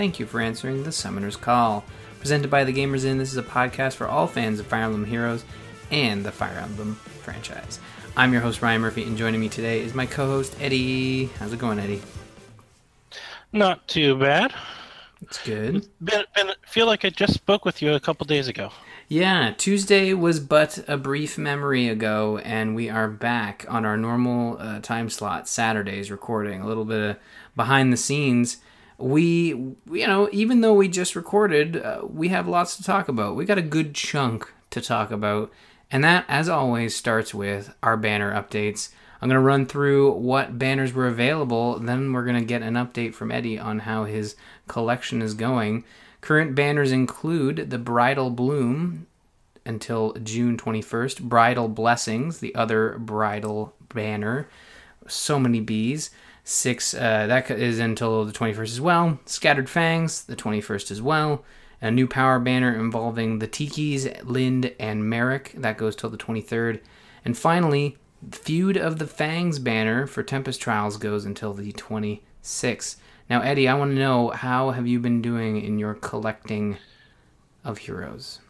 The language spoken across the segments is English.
thank you for answering the Summoner's Call. Presented by The Gamers Inn, this is a podcast for all fans of Fire Emblem Heroes and the Fire Emblem franchise. I'm your host, Ryan Murphy, and joining me today is my co host, Eddie. How's it going, Eddie? Not too bad. It's good. Been, been, feel like I just spoke with you a couple days ago. Yeah, Tuesday was but a brief memory ago, and we are back on our normal uh, time slot, Saturdays, recording a little bit of behind the scenes. We, you know, even though we just recorded, uh, we have lots to talk about. We got a good chunk to talk about, and that, as always, starts with our banner updates. I'm going to run through what banners were available, then we're going to get an update from Eddie on how his collection is going. Current banners include the Bridal Bloom until June 21st, Bridal Blessings, the other bridal banner. So many bees. Six, uh, that is until the 21st as well. Scattered Fangs, the 21st as well. A new power banner involving the Tikis, Linde, and Merric, that goes till the 23rd. And finally, Feud of the Fangs banner for Tempest Trials goes until the 26th. Now, Eddie, I want to know how have you been doing in your collecting of heroes?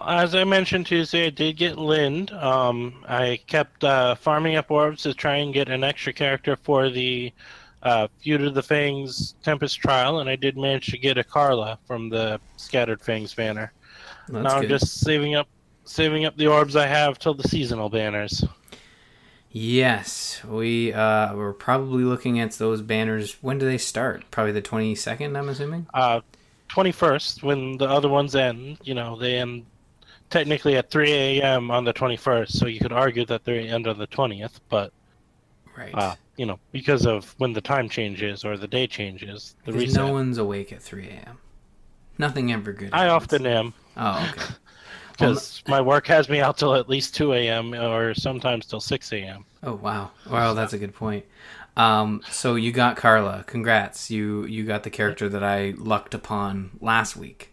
As I mentioned Tuesday, I did get Linde. Um, I kept uh, farming up orbs to try and get an extra character for the uh, Feud of the Fangs Tempest Trial, and I did manage to get a Karla from the Scattered Fangs banner. That's now I'm just saving up, saving up the orbs I have till the seasonal banners. Yes, we uh, we're probably looking at those banners. When do they start? Probably the twenty second. I'm assuming. Uh, 21st, when the other ones end, you know, they end technically at 3 a.m. on the 21st, so you could argue that they're end on the 20th, but Right. uh, you know, because of when the time changes or the day changes, the reset. no one's awake at three a.m. Nothing ever good. I often am Oh, okay. Well, because my work has me out till at least 2 a.m. or sometimes till 6 a.m. Oh wow! Wow, that's a good point. Um, so you got Karla. Congrats! You you got the character that I lucked upon last week.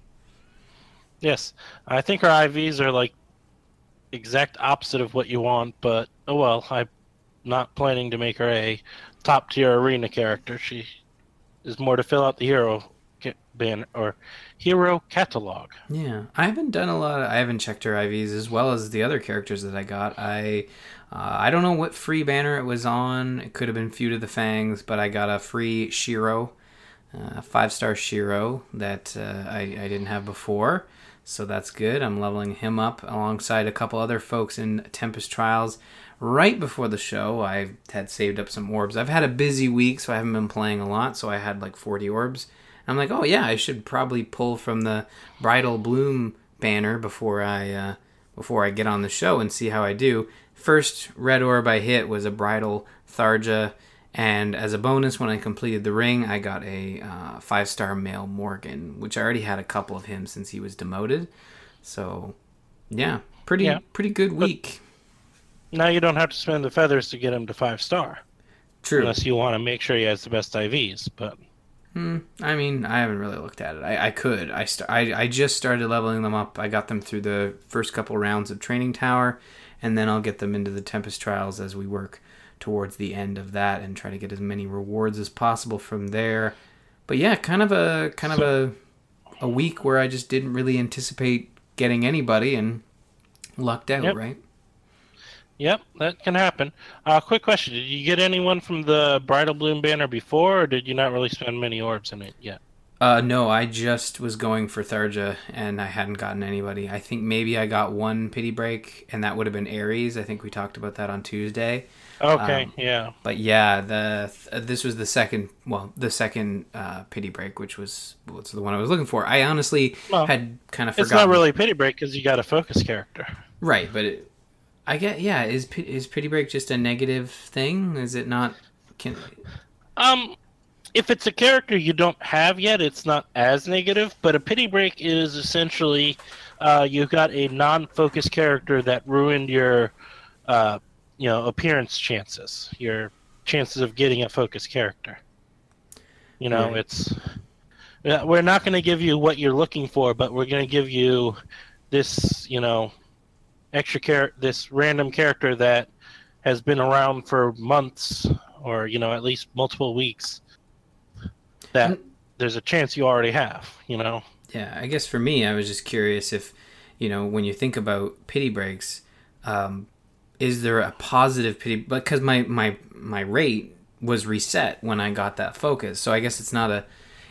Yes, I think her IVs are like exact opposite of what you want, but oh well. I'm not planning to make her a top tier arena character. She is more to fill out the hero ca- ban or hero catalog. Yeah, I haven't done a lot. Of, I haven't checked her IVs as well as the other characters that I got. I uh, I don't know what free banner it was on. It could have been Feud of the Fangs, but I got a free Shiro, uh, five star Shiro that uh, I I didn't have before. So that's good. I'm leveling him up alongside a couple other folks in Tempest Trials. Right before the show, I had saved up some orbs. I've had a busy week, so I haven't been playing a lot. So I had like 40 orbs. I'm like, oh yeah, I should probably pull from the Bridal Bloom banner before I uh, before I get on the show and see how I do. First red orb I hit was a Bridal Tharja, and as a bonus, when I completed the ring, I got a uh, five star male Morgan, which I already had a couple of him since he was demoted. So yeah, pretty Yeah. pretty good week. Now you don't have to spend the feathers to get him to five star, True. unless you want to make sure he has the best IVs. But Hmm, I mean, I haven't really looked at it. I, I could. I, st- I I just started leveling them up. I got them through the first couple rounds of Training Tower, and then I'll get them into the Tempest Trials as we work towards the end of that and try to get as many rewards as possible from there. But yeah, kind of a kind of a a week where I just didn't really anticipate getting anybody and lucked out, Yep. right? Yep, that can happen. Uh, quick question: Did you get anyone from the Bridal Bloom banner before, or did you not really spend many orbs in it yet? Uh, no, I just was going for Tharja and I hadn't gotten anybody. I think maybe I got one pity break and that would have been Ares. I think we talked about that on Tuesday. Okay, Um, yeah, But yeah, the th- this was the second, well, the second uh, pity break, which was what's the one I was looking for. I honestly Well, had kind of forgotten. it's not really pity break because you got a focus character. right, but it, I get yeah. Is is pity break just a negative thing? Is it not? Can Um, if it's a character you don't have yet, it's not as negative. But a pity break is essentially uh, you've got a non-focus character that ruined your, uh, you know, appearance chances, your chances of getting a focus character. You know, Right. it's we're not going to give you what you're looking for, but we're going to give you this, you know, extra char- this random character that has been around for months or you know at least multiple weeks that there's a chance you already have. You know. Yeah, I guess for me, I was just curious if, you know, when you think about pity breaks, um, is there a positive pity? Because my my my rate was reset when I got that focus, so I guess it's not a,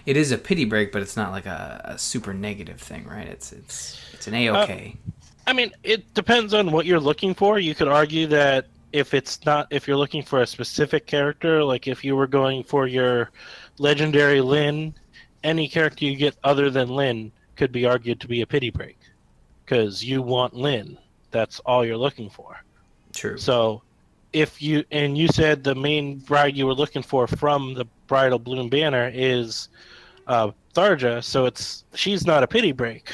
it is a pity break, but it's not like a, a super negative thing, right? It's it's it's an a okay. Uh, I mean, it depends on what you're looking for. You could argue that if it's not if you're looking for a specific character, like if you were going for your legendary Lyn, any character you get other than Lyn could be argued to be a pity break because you want Lyn. That's all you're looking for. True. So, if you and you said the main bride you were looking for from the Bridal Bloom banner is uh, Tharja, so it's she's not a pity break.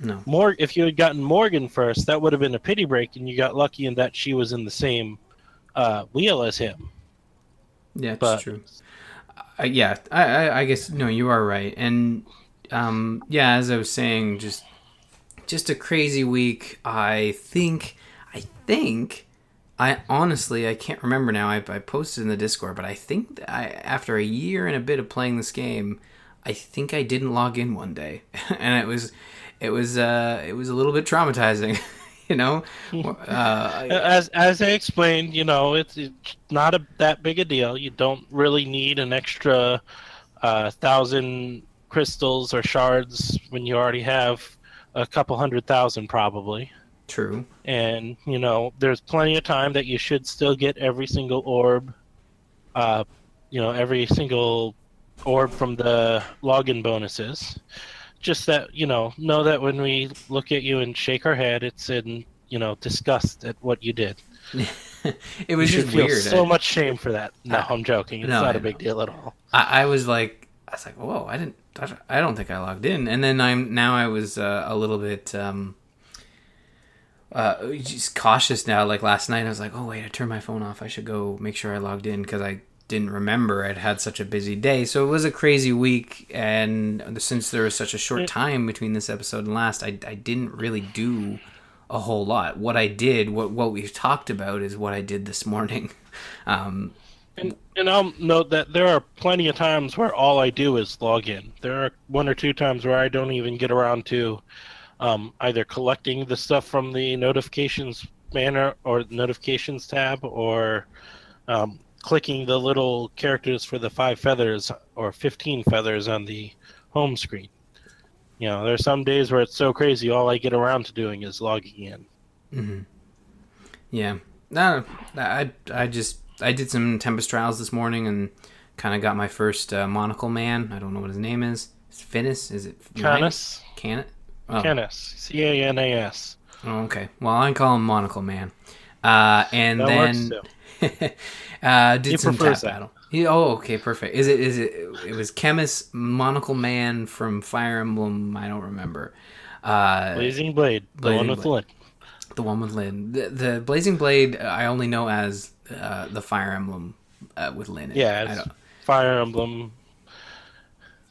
No. More if you had gotten Morgan first, that would have been a pity break, and you got lucky in that she was in the same uh, wheel as him. Yeah, that's true. Uh, yeah, I, I, I guess no, you are right, and um, yeah, as I was saying, just just a crazy week. I think, I think, I honestly I can't remember now. I, I posted in the Discord, but I think I after a year and a bit of playing this game, I think I didn't log in one day, and it was it was uh, it was a little bit traumatizing. you know, uh, as as I explained, you know, it's, it's not a that big a deal. You don't really need an extra uh, thousand crystals or shards when you already have a couple hundred thousand, probably. True. And you know, there's plenty of time that you should still get every single orb. Uh, you know, every single orb from the login bonuses. Just that you know know that when we look at you and shake our head it's in you know disgust at what you did. It was you just weird. so I, much shame for that. No I, i'm joking. It's no, not a big deal at all. I, I, was like i was like whoa i didn't i don't think i logged in. And then i'm now i was uh, a little bit um uh, just cautious now. Like last night, I was like, "Oh wait, I turned my phone off. I should go make sure I logged in because I didn't remember I'd had such a busy day. So it was a crazy week, and since there was such a short time between this episode and last, I, I didn't really do a whole lot. What I did, what what we've talked about, is what I did this morning. Um, and, and I'll note that there are plenty of times where all I do is log in. There are one or two times where I don't even get around to um, either collecting the stuff from the notifications banner or notifications tab or um, clicking the little characters for the five feathers or 15 feathers on the home screen. You know, there are some days where it's so crazy, all I get around to doing is logging in. Mm-hmm. Yeah. No, I, I just, I did some Tempest Trials this morning and kind of got my first uh, monocle man. I don't know what his name is. It's Finis? Is it? Canas? Can Oh. Canas. C A N A S. Oh, okay. Well, I call him Monocle Man. Uh, and that then Uh, did he some tap that. battle. He, oh, okay, perfect. Is it? Is it? It was Chemist Monocle Man from Fire Emblem. I don't remember. Uh, Blazing Blade, the Blazing one with Lyn. The one with Lyn. The, the Blazing Blade I only know as uh, the Fire Emblem uh, with Lyn. Yeah, Fire Emblem.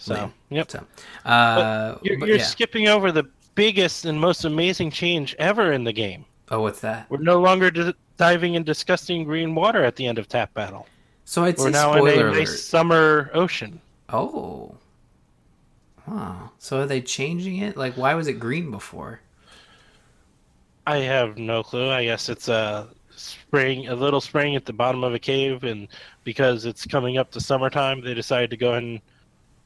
So, Lyn. yep. So, uh, you're, you're yeah. skipping over the biggest and most amazing change ever in the game. Oh, what's that? We're no longer diving in disgusting green water at the end of Tap Battle. So I'd We're say now spoiler in a alert. nice summer ocean. Oh. Wow. So are they changing it? Like, why was it green before? I have no clue. I guess it's a spring, a little spring at the bottom of a cave, and because it's coming up to summertime, they decided to go ahead and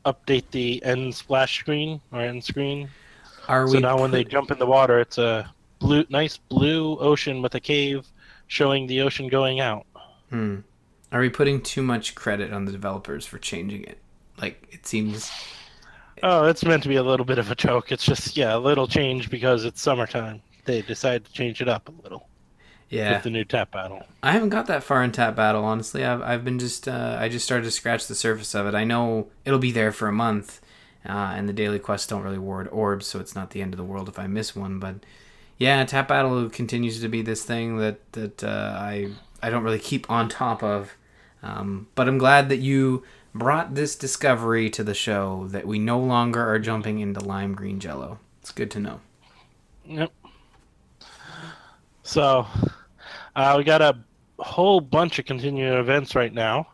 update the end splash screen or end screen. Are so now put... when they jump in the water, it's a blue, nice blue ocean with a cave showing the ocean going out. Hmm. Are we putting too much credit on the developers for changing it? Like it seems. Oh, it's meant to be a little bit of a joke. It's just yeah, a little change because it's summertime. They decided to change it up a little. Yeah. With the new tap battle. I haven't got that far in tap battle, honestly. I've I've been just uh, I just started to scratch the surface of it. I know it'll be there for a month, uh, and the daily quests don't really reward orbs, so it's not the end of the world if I miss one. But yeah, tap battle continues to be this thing that that uh, I I don't really keep on top of. Um, but I'm glad that you brought this discovery to the show that we no longer are jumping into lime green jello. It's good to know. Yep. So, uh, we got a whole bunch of continuing events right now.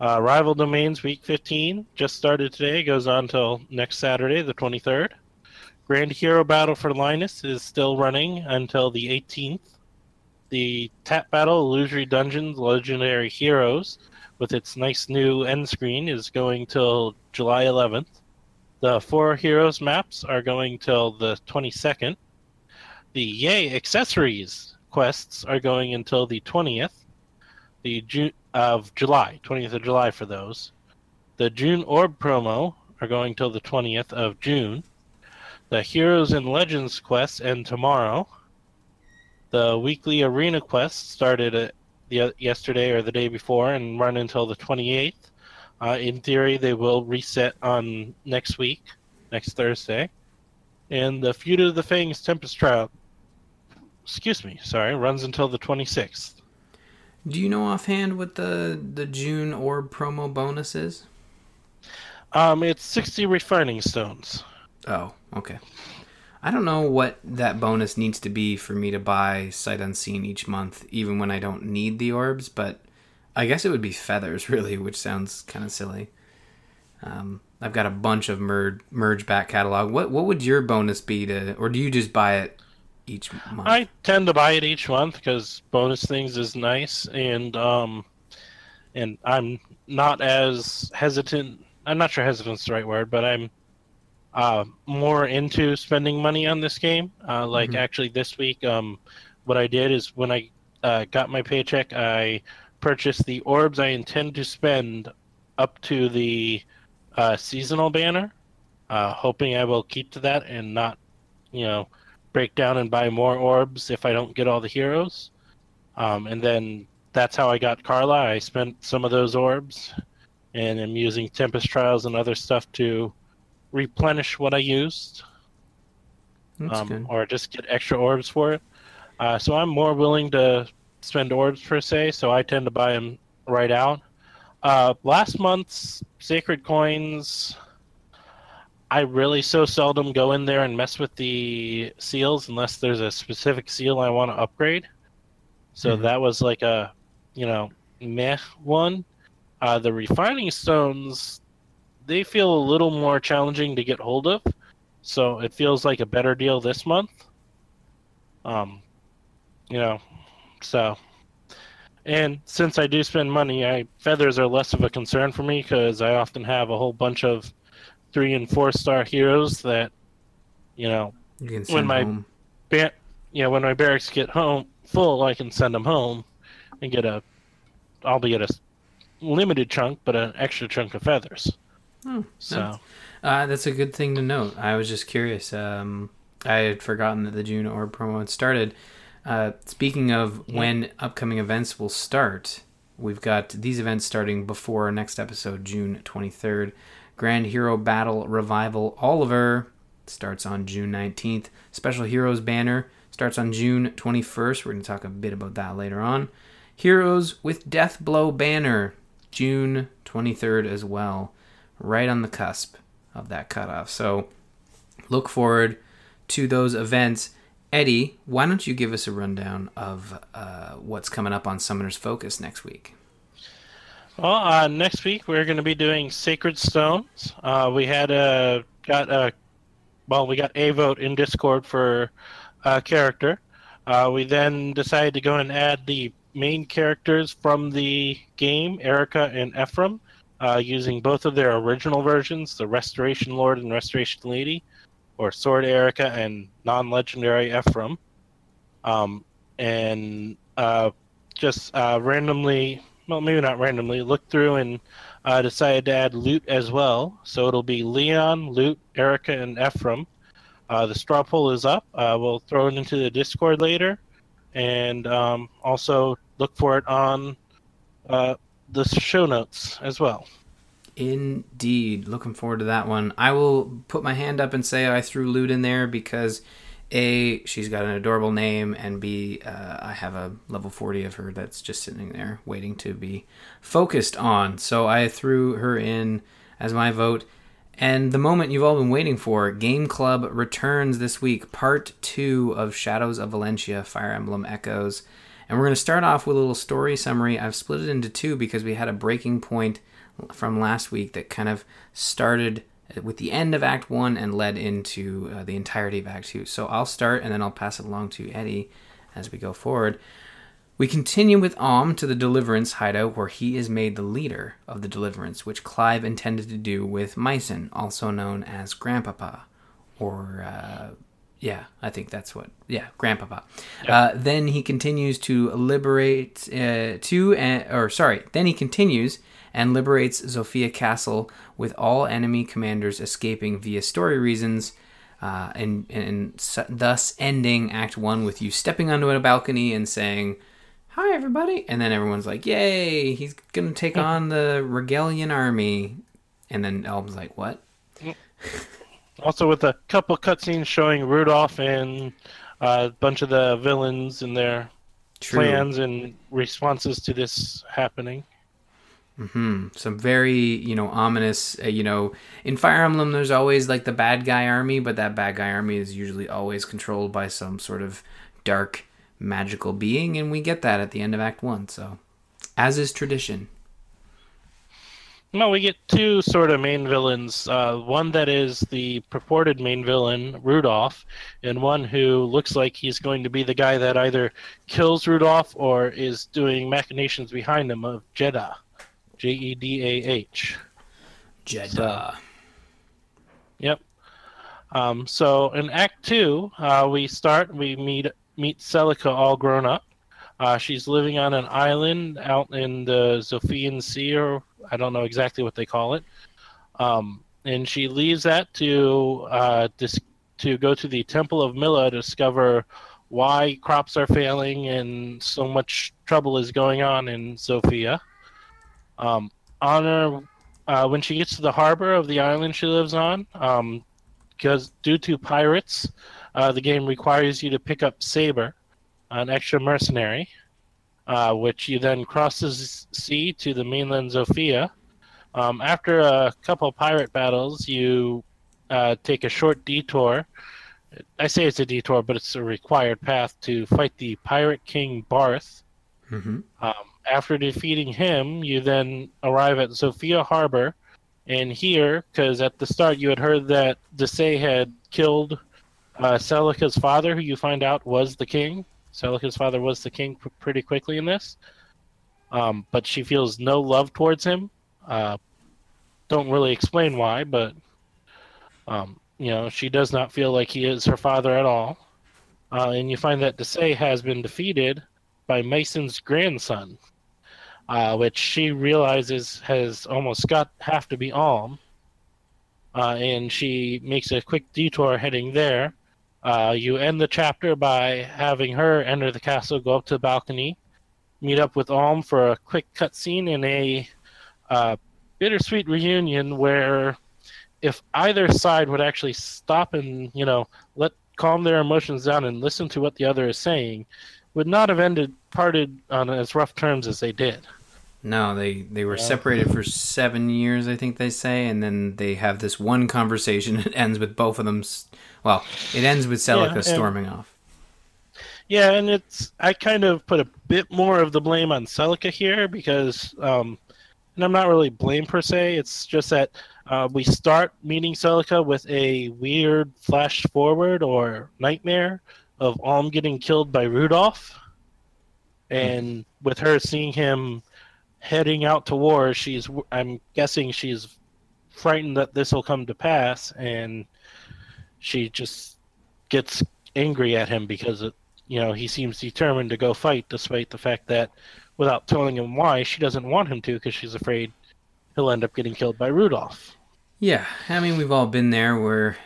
Uh, Rival Domains Week 15 just started today, goes on until next Saturday, the 23rd. Grand Hero Battle for Linus is still running until the 18th. The Tap Battle Illusory Dungeons Legendary Heroes, with its nice new end screen, is going till July 11th. The Four Heroes maps are going till the 22nd. The Yay Accessories quests are going until the 20th. The June of July, 20th of July for those. The June Orb promo are going till the 20th of June. The Heroes and Legends quests end tomorrow. The weekly arena quests started at the, yesterday or the day before and run until the 28th. Uh, in theory, they will reset on next week, next Thursday. And the Feud of the Fangs Tempest Trial, excuse me, sorry, runs until the 26th. Do you know offhand what the the June orb promo bonus is? Um, it's 60 refining stones. Oh, okay. I don't know what that bonus needs to be for me to buy Sight Unseen each month, even when I don't need the orbs, but I guess it would be feathers, really, which sounds kind of silly. Um, I've got a bunch of merge, merge back catalog. What what would your bonus be to, or do you just buy it each month? I tend to buy it each month because bonus things is nice, and um, and I'm not as hesitant. I'm not sure hesitant's the right word, but I'm uh, more into spending money on this game. Uh, like Mhm. actually this week, um, what I did is when I uh, got my paycheck, I purchased the orbs I intend to spend up to the uh, seasonal banner, uh, hoping I will keep to that and not, you know, break down and buy more orbs if I don't get all the heroes. Um, and then that's how I got Karla. I spent some of those orbs, and I'm using Tempest Trials and other stuff to replenish what I used, um, or just get extra orbs for it. Uh, so I'm more willing to spend orbs per se, so I tend to buy them right out. Uh, last month's Sacred Coins, I really so seldom go in there and mess with the seals unless there's a specific seal I want to upgrade. So Mhm. that was like a, you know, meh one. Uh, the refining stones, they feel a little more challenging to get hold of, so it feels like a better deal this month. Um, you know, so and since I do spend money, I feathers are less of a concern for me because I often have a whole bunch of three and four star heroes that, you know, You send my- home. ba- you know, when my barracks get home full, I can send them home and get a, I'll be at a limited chunk, but an extra chunk of feathers. Oh, So that's- Uh, that's a good thing to note. I was just curious. Um, I had forgotten that the June orb promo had started. Uh, speaking of Yeah. when upcoming events will start, we've got these events starting before our next episode, June 23rd. Grand Hero Battle Revival Oliver starts on June 19th. Special Heroes Banner starts on June 21st. We're going to talk a bit about that later on. Heroes with Death Blow Banner, June 23rd as well. Right on the cusp of that cutoff. So look forward to those events. Eddie, why don't you give us a rundown of uh, what's coming up on Summoner's Focus next week? Well, uh, next week we're going to be doing Sacred Stones. Uh, we had a got a well, we got a vote in Discord for a character. Uh, we then decided to go and add the main characters from the game, Eirika and Ephraim, uh, using both of their original versions, the Restoration Lord and Restoration Lady, or Sword Eirika and non-legendary Ephraim. Um, and uh, just uh, randomly well, maybe not randomly, looked through and uh, decided to add Lute as well. So it'll be Lyon, Lute, Eirika, and Ephraim. Uh, the straw poll is up. Uh, we'll throw it into the Discord later, and um, also look for it on uh, the show notes as well. Indeed. Looking forward to that one. I will put my hand up and say I threw Lute in there because A, she's got an adorable name, and B, uh, I have a level 40 of her that's just sitting there waiting to be focused on. So I threw her in as my vote. And the moment you've all been waiting for, Game Club returns this week, part two of Shadows of Valencia Fire Emblem Echoes. And we're going to start off with a little story summary. I've split it into two because we had a breaking point from last week that kind of started with the end of Act 1 and led into uh, the entirety of Act 2. So I'll start and then I'll pass it along to Eddie as we go forward. We continue with Alm to the Deliverance hideout, where he is made the leader of the Deliverance, which Clive intended to do with Mycen, also known as Grandpapa. Or, uh, yeah, I think that's what, yeah, Grandpapa. Yep. Uh, then he continues to liberate, uh, to, uh, or sorry, then he continues and liberates Zofia Castle with all enemy commanders escaping via story reasons. Uh, and, and, and thus ending Act One with you stepping onto a balcony and saying, hi everybody and then everyone's like yay he's gonna take on the Rigelian army and then Alm's like what also with a couple cutscenes showing Rudolf and a bunch of the villains and their True. plans and responses to this happening hmm Some very, you know, ominous. Uh, you know, in Fire Emblem, there's always like the bad guy army, but that bad guy army is usually always controlled by some sort of dark magical being, and we get that at the end of Act One. So, as is tradition. No, we get two sort of main villains. Uh, one that is the purported main villain, Rudolf, and one who looks like he's going to be the guy that either kills Rudolf or is doing machinations behind him of Jedah. J E D A H. Jedah. So, yep. Um, so in Act Two, uh, we start. We meet meet Celica all grown up. Uh, she's living on an island out in the Zophian Sea, or I don't know exactly what they call it. Um, and she leaves that to uh, dis- to go to the Temple of Mila to discover why crops are failing and so much trouble is going on in Zofia. Um, on her, uh, when she gets to the harbor of the island she lives on, um, because due to pirates, uh, the game requires you to pick up Saber, an extra mercenary, uh, which you then crosses the sea to the mainland Zofia. Um, after a couple pirate battles, you uh, take a short detour. I say it's a detour, but it's a required path to fight the pirate king Barth. Mm-hmm. Um, after defeating him, you then arrive at Zofia Harbor, and here, because at the start you had heard that Desaix had killed uh, Celica's father, who you find out was the king. Celica's father was the king pr- pretty quickly in this. Um, but she feels no love towards him. Uh, don't really explain why, but um, you know she does not feel like he is her father at all. Uh, and you find that Desaix has been defeated by Mason's grandson, uh, which she realizes has almost got have to be Alm. Uh, and she makes a quick detour heading there uh, you end the chapter by having her enter the castle, go up to the balcony, meet up with Alm for a quick cutscene in a uh, bittersweet reunion where if either side would actually stop and you know let calm their emotions down and listen to what the other is saying, would not have ended parted on as rough terms as they did. No, they they were yeah. separated for seven years, I think they say, and then they have this one conversation. It ends with both of them. Well, it ends with Celica yeah, storming off. Yeah, and it's I kind of put a bit more of the blame on Celica here because, um, and I'm not really blame per se. It's just that uh, we start meeting Celica with a weird flash forward or nightmare of Alm getting killed by Rudolf, and mm. with her seeing him heading out to war, she's I'm guessing she's frightened that this will come to pass, and she just gets angry at him because it, you know he seems determined to go fight, despite the fact that without telling him why, she doesn't want him to because she's afraid he'll end up getting killed by Rudolf. Yeah, I mean we've all been there where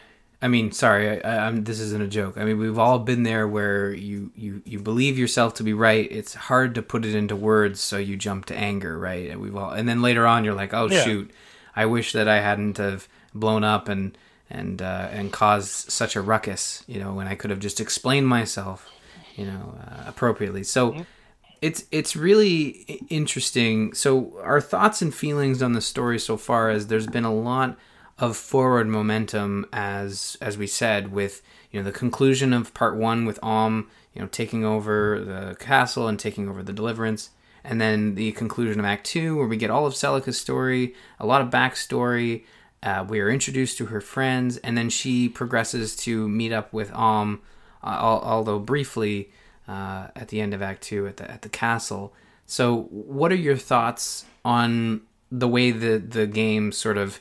I mean, sorry, I, I'm, this isn't a joke. I mean, we've all been there where you, you, you believe yourself to be right. It's hard to put it into words, so you jump to anger, right? And we've all, and then later on, you're like, oh yeah. shoot, I wish that I hadn't have blown up and and uh, and caused such a ruckus, you know, when I could have just explained myself, you know, uh, appropriately. So. Mm-hmm. It's it's really interesting. So our thoughts and feelings on the story so far is there's been a lot of forward momentum as as we said with you know the conclusion of part one with Alm you know taking over the castle and taking over the deliverance and then the conclusion of Act Two, where we get all of Celica's story, a lot of backstory. Uh, we are introduced to her friends, and then she progresses to meet up with Alm, uh, although briefly, uh, at the end of Act Two at the at the castle. So, what are your thoughts on the way the the game sort of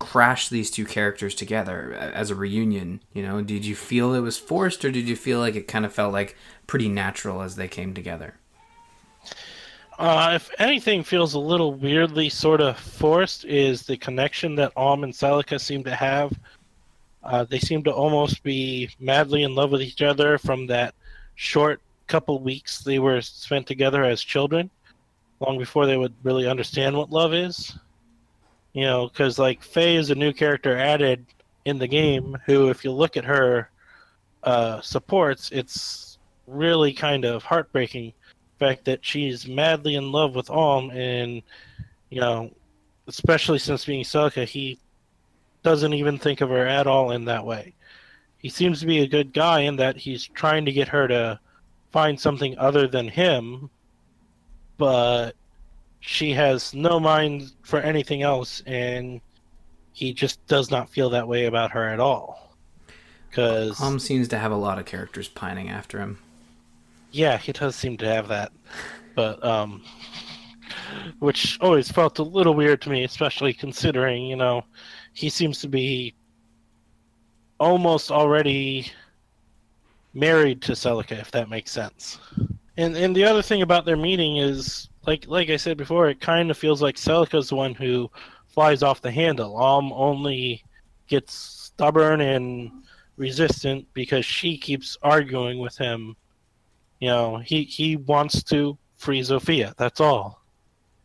crashed these two characters together as a reunion? You know, did you feel it was forced, or did you feel like it kind of felt like pretty natural as they came together? Uh, if anything feels a little weirdly sort of forced, is the connection that Alm and Celica seem to have. Uh, they seem to almost be madly in love with each other from that short couple weeks they were spent together as children, long before they would really understand what love is. You know, because like Faye is a new character added in the game, who, if you look at her uh, supports, it's really kind of heartbreaking fact that she's madly in love with Alm, and you know, especially since being Celica, he doesn't even think of her at all in that way. He seems to be a good guy in that he's trying to get her to find something other than him, but she has no mind for anything else, and he just does not feel that way about her at all. Because Alm seems to have a lot of characters pining after him. Yeah, he does seem to have that, but um, which always felt a little weird to me, especially considering you know he seems to be almost already married to Celica, if that makes sense. And and the other thing about their meeting is like like I said before, it kind of feels like Celica's the one who flies off the handle. Alm only gets stubborn and resistant because she keeps arguing with him you know, he he wants to free Zofia. That's all.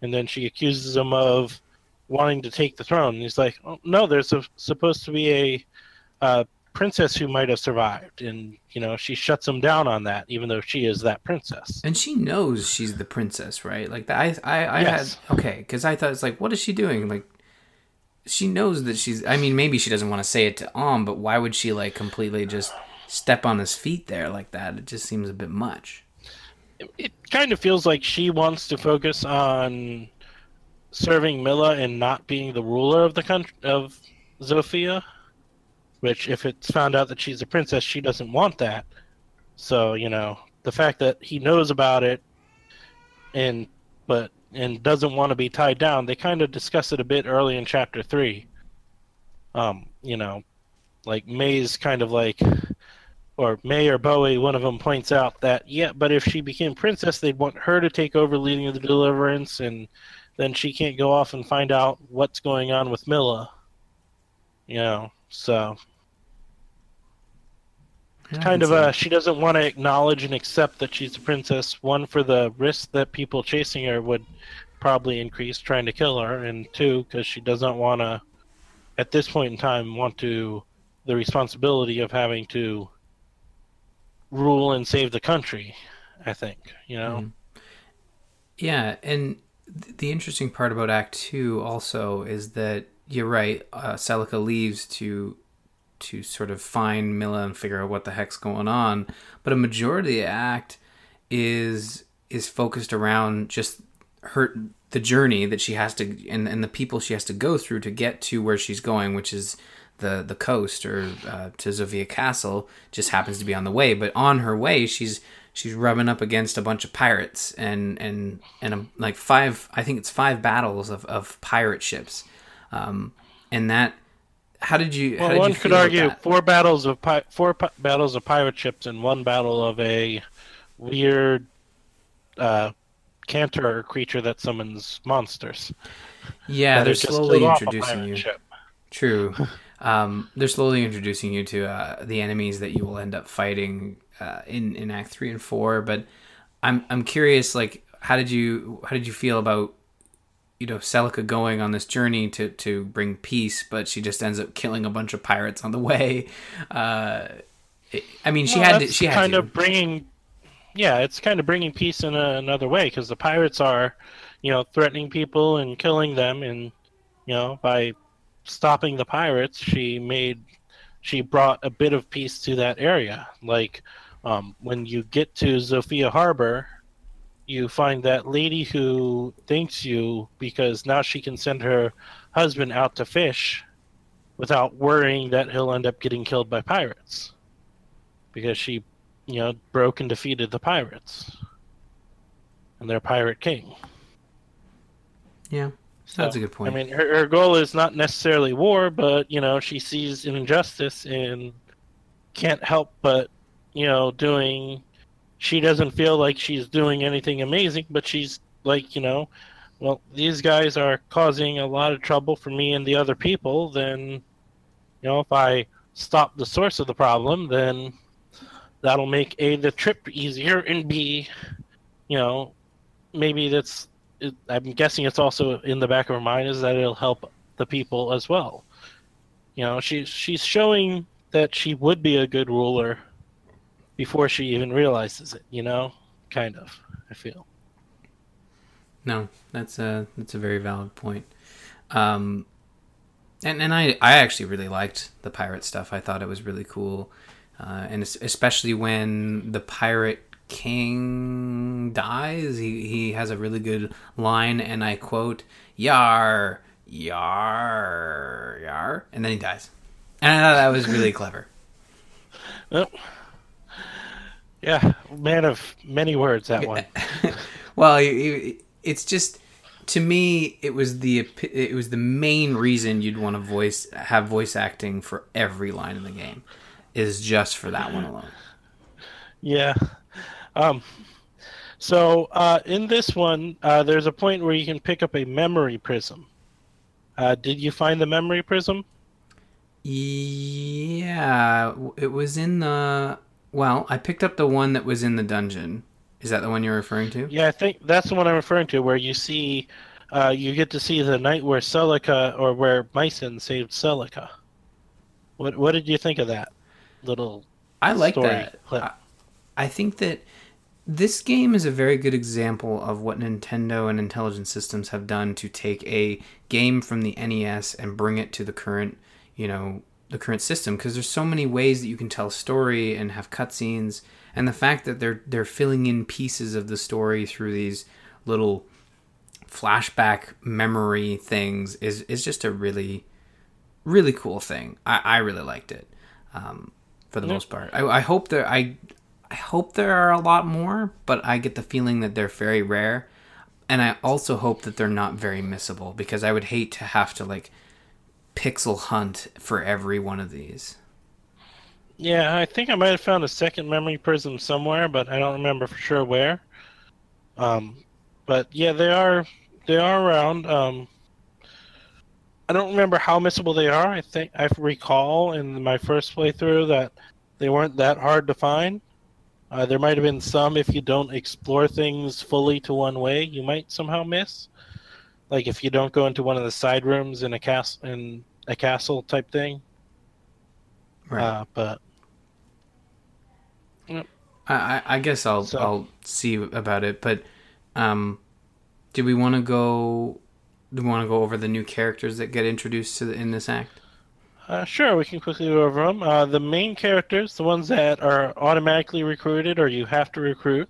And then she accuses him of wanting to take the throne. And he's like, oh, "No, there's a, supposed to be a uh, princess who might have survived." And you know, she shuts him down on that, even though she is that princess. And she knows she's the princess, right? Like I, I, I yes. had okay, because I thought it's like, what is she doing? Like, she knows that she's. I mean, maybe she doesn't want to say it to Alm, but why would she like completely just step on his feet there like that. It just seems a bit much. It kind of feels like she wants to focus on serving mila and not being the ruler of the country of Zofia. Which, if it's found out that she's a princess, she doesn't want that. So you know, the fact that he knows about it, and but and doesn't want to be tied down. They kind of discuss it a bit early in chapter three. Um, you know, like Mae's kind of like or Mae or Boey, one of them points out that yeah, but if she became princess, they'd want her to take over leading the deliverance, and then she can't go off and find out what's going on with Mila. You know, so yeah, kind of uh, she doesn't want to acknowledge and accept that she's a princess. One for the risk that people chasing her would probably increase trying to kill her, and two because she doesn't want to, at this point in time, want to the responsibility of having to rule and save the country. I think you know. Mm-hmm. Yeah, and th- the interesting part about Act Two also is that you're right. Uh, Celica leaves to to sort of find Mila and figure out what the heck's going on, but a majority of the act is is focused around just her the journey that she has to and, and the people she has to go through to get to where she's going, which is the the coast or uh, to Zofia Castle just happens to be on the way. But on her way, she's she's rubbing up against a bunch of pirates and and and a, like five I think it's five battles of, of pirate ships, um, and that. How did you? Well, did one you could argue four battles of pi- four pi- battles of pirate ships and one battle of a weird uh, cantor creature that summons monsters. Yeah, they're slowly introducing you. Ship. True. um, they're slowly introducing you to uh, the enemies that you will end up fighting uh, in in Act three and four. But I'm I'm curious, like, how did you how did you feel about you know Celica going on this journey to to bring peace, but she just ends up killing a bunch of pirates on the way. Uh, I mean, she well, had to, she had kind to. of bringing, yeah, it's kind of bringing peace in a, another way because the pirates are, you know, threatening people and killing them, and you know by stopping the pirates, she made she brought a bit of peace to that area. Like um, when you get to Zofia Harbor, you find that lady who thanks you because now she can send her husband out to fish without worrying that he'll end up getting killed by pirates because she you know broke and defeated the pirates and their pirate king Yeah, so, that's a good point. i mean her, her goal is not necessarily war but you know she sees an injustice and can't help but you know doing she doesn't feel like she's doing anything amazing but she's like you know well these guys are causing a lot of trouble for me and the other people then you know if i stop the source of the problem then that'll make a the trip easier and b you know maybe that's i'm guessing it's also in the back of her mind is that it'll help the people as well. You know she's she's showing that she would be a good ruler before she even realizes it you know kind of i feel No, that's a that's a very valid point. Um, and and I I actually really liked the pirate stuff. I thought it was really cool, uh, and especially when the pirate king dies, he he has a really good line, and I quote "Yar yar yar," and then he dies, and I thought that was really clever. Well, yeah man of many words that one well, it- it- it's just to me, it was the it was the main reason you'd want to voice have voice acting for every line in the game, is just for that one alone. Yeah. Um, so uh, in this one, uh, there's a point where you can pick up a memory prism. Uh, did you find the memory prism? Yeah, it was in the. Well, I picked up the one that was in the dungeon. Is that the one you're referring to? Yeah, I think that's the one I'm referring to, where you see, uh, you get to see the night where Celica or where Mycen saved Celica. What What did you think of that little? I like story that. clip? I, I think that this game is a very good example of what Nintendo and Intelligent Systems have done to take a game from the NES and bring it to the current, you know, the current system because there's so many ways that you can tell a story and have cutscenes and the fact that they're they're filling in pieces of the story through these little flashback memory things is is just a really really cool thing. I, I really liked it um, for the Yeah. most part. I, I hope there I I hope there are a lot more, but I get the feeling that they're very rare, and I also hope that they're not very missable because I would hate to have to like pixel hunt for every one of these. Yeah, I think I might have found a second memory prism somewhere, but I don't remember for sure where. Um, but yeah, they are they are around. Um, I don't remember how missable they are. I think I recall in my first playthrough that they weren't that hard to find. Uh, there might have been some if you don't explore things fully to one way, you might somehow miss. Like if you don't go into one of the side rooms in a castle in a castle type thing. Uh, but I, I, I guess I'll So- I'll see about it, but um, do we want to go? Do we want to go over the new characters that get introduced to the, in this act? Uh, sure, we can quickly go over them. Uh, the main characters, the ones that are automatically recruited or you have to recruit,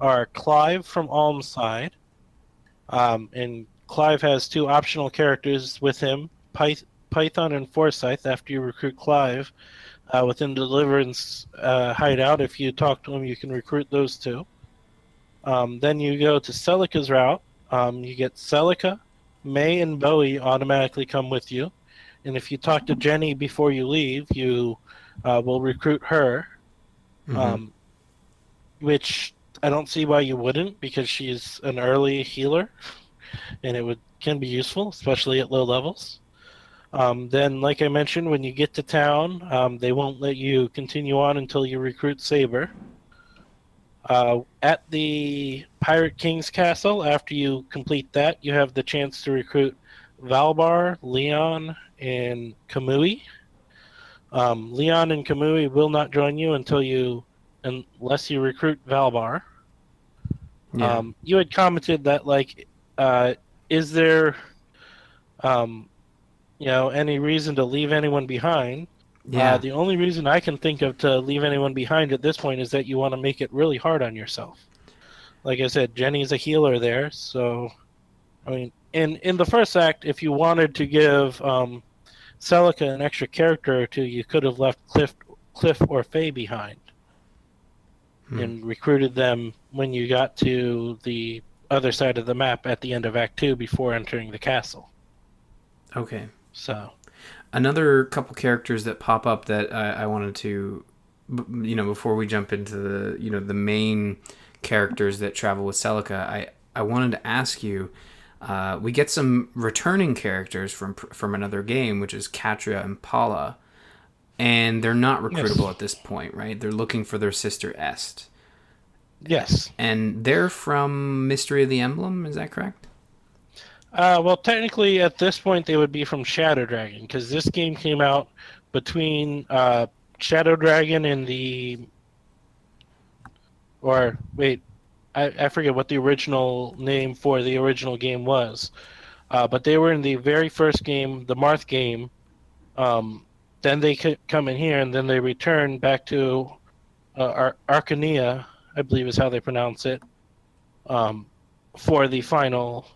are Clive from Almside. Um, and Clive has two optional characters with him Pyth- Python and Forsyth after you recruit Clive. Uh, within Deliverance uh, hideout, if you talk to him, you can recruit those two. Um, then you go to Celica's route. Um, you get Celica, Mae, and Boey automatically come with you. And if you talk to Jenny before you leave, you uh, will recruit her. Mhm. Um, which I don't see why you wouldn't, because she's an early healer, and it would can be useful, especially at low levels. Um, then, like I mentioned, when you get to town, um, they won't let you continue on until you recruit Saber. Uh, at the Pirate King's Castle, after you complete that, you have the chance to recruit Valbar, Leon, and Kamui. Um, Leon and Kamui will not join you until you, unless you recruit Valbar. yeah. Um, you had commented that like, uh, is there, um, you know any reason to leave anyone behind. Yeah. Uh, the only reason I can think of to leave anyone behind at this point is that you want to make it really hard on yourself. Like I said, Jenny's a healer there, so I mean, in in the first act, if you wanted to give um, Celica an extra character or two, you could have left Cliff, Cliff or Faye behind Hmm. and recruited them when you got to the other side of the map at the end of Act Two before entering the castle. okay. So another couple characters that pop up that I, I wanted to you know before we jump into the you know the main characters that travel with Celica I I wanted to ask you uh, we get some returning characters from from another game which is Catria and Palla and they're not recruitable Yes. at this point right they're looking for their sister Est yes, and they're from Mystery of the Emblem is that correct uh, well, technically at this point they would be from Shadow Dragon because this game came out between uh, Shadow Dragon and the or wait, I, I forget what the original name for the original game was, uh, but they were in the very first game, the Marth game. Um, then they c- come in here, and then they return back to uh, Ar- Archanea, I believe is how they pronounce it, um, for the final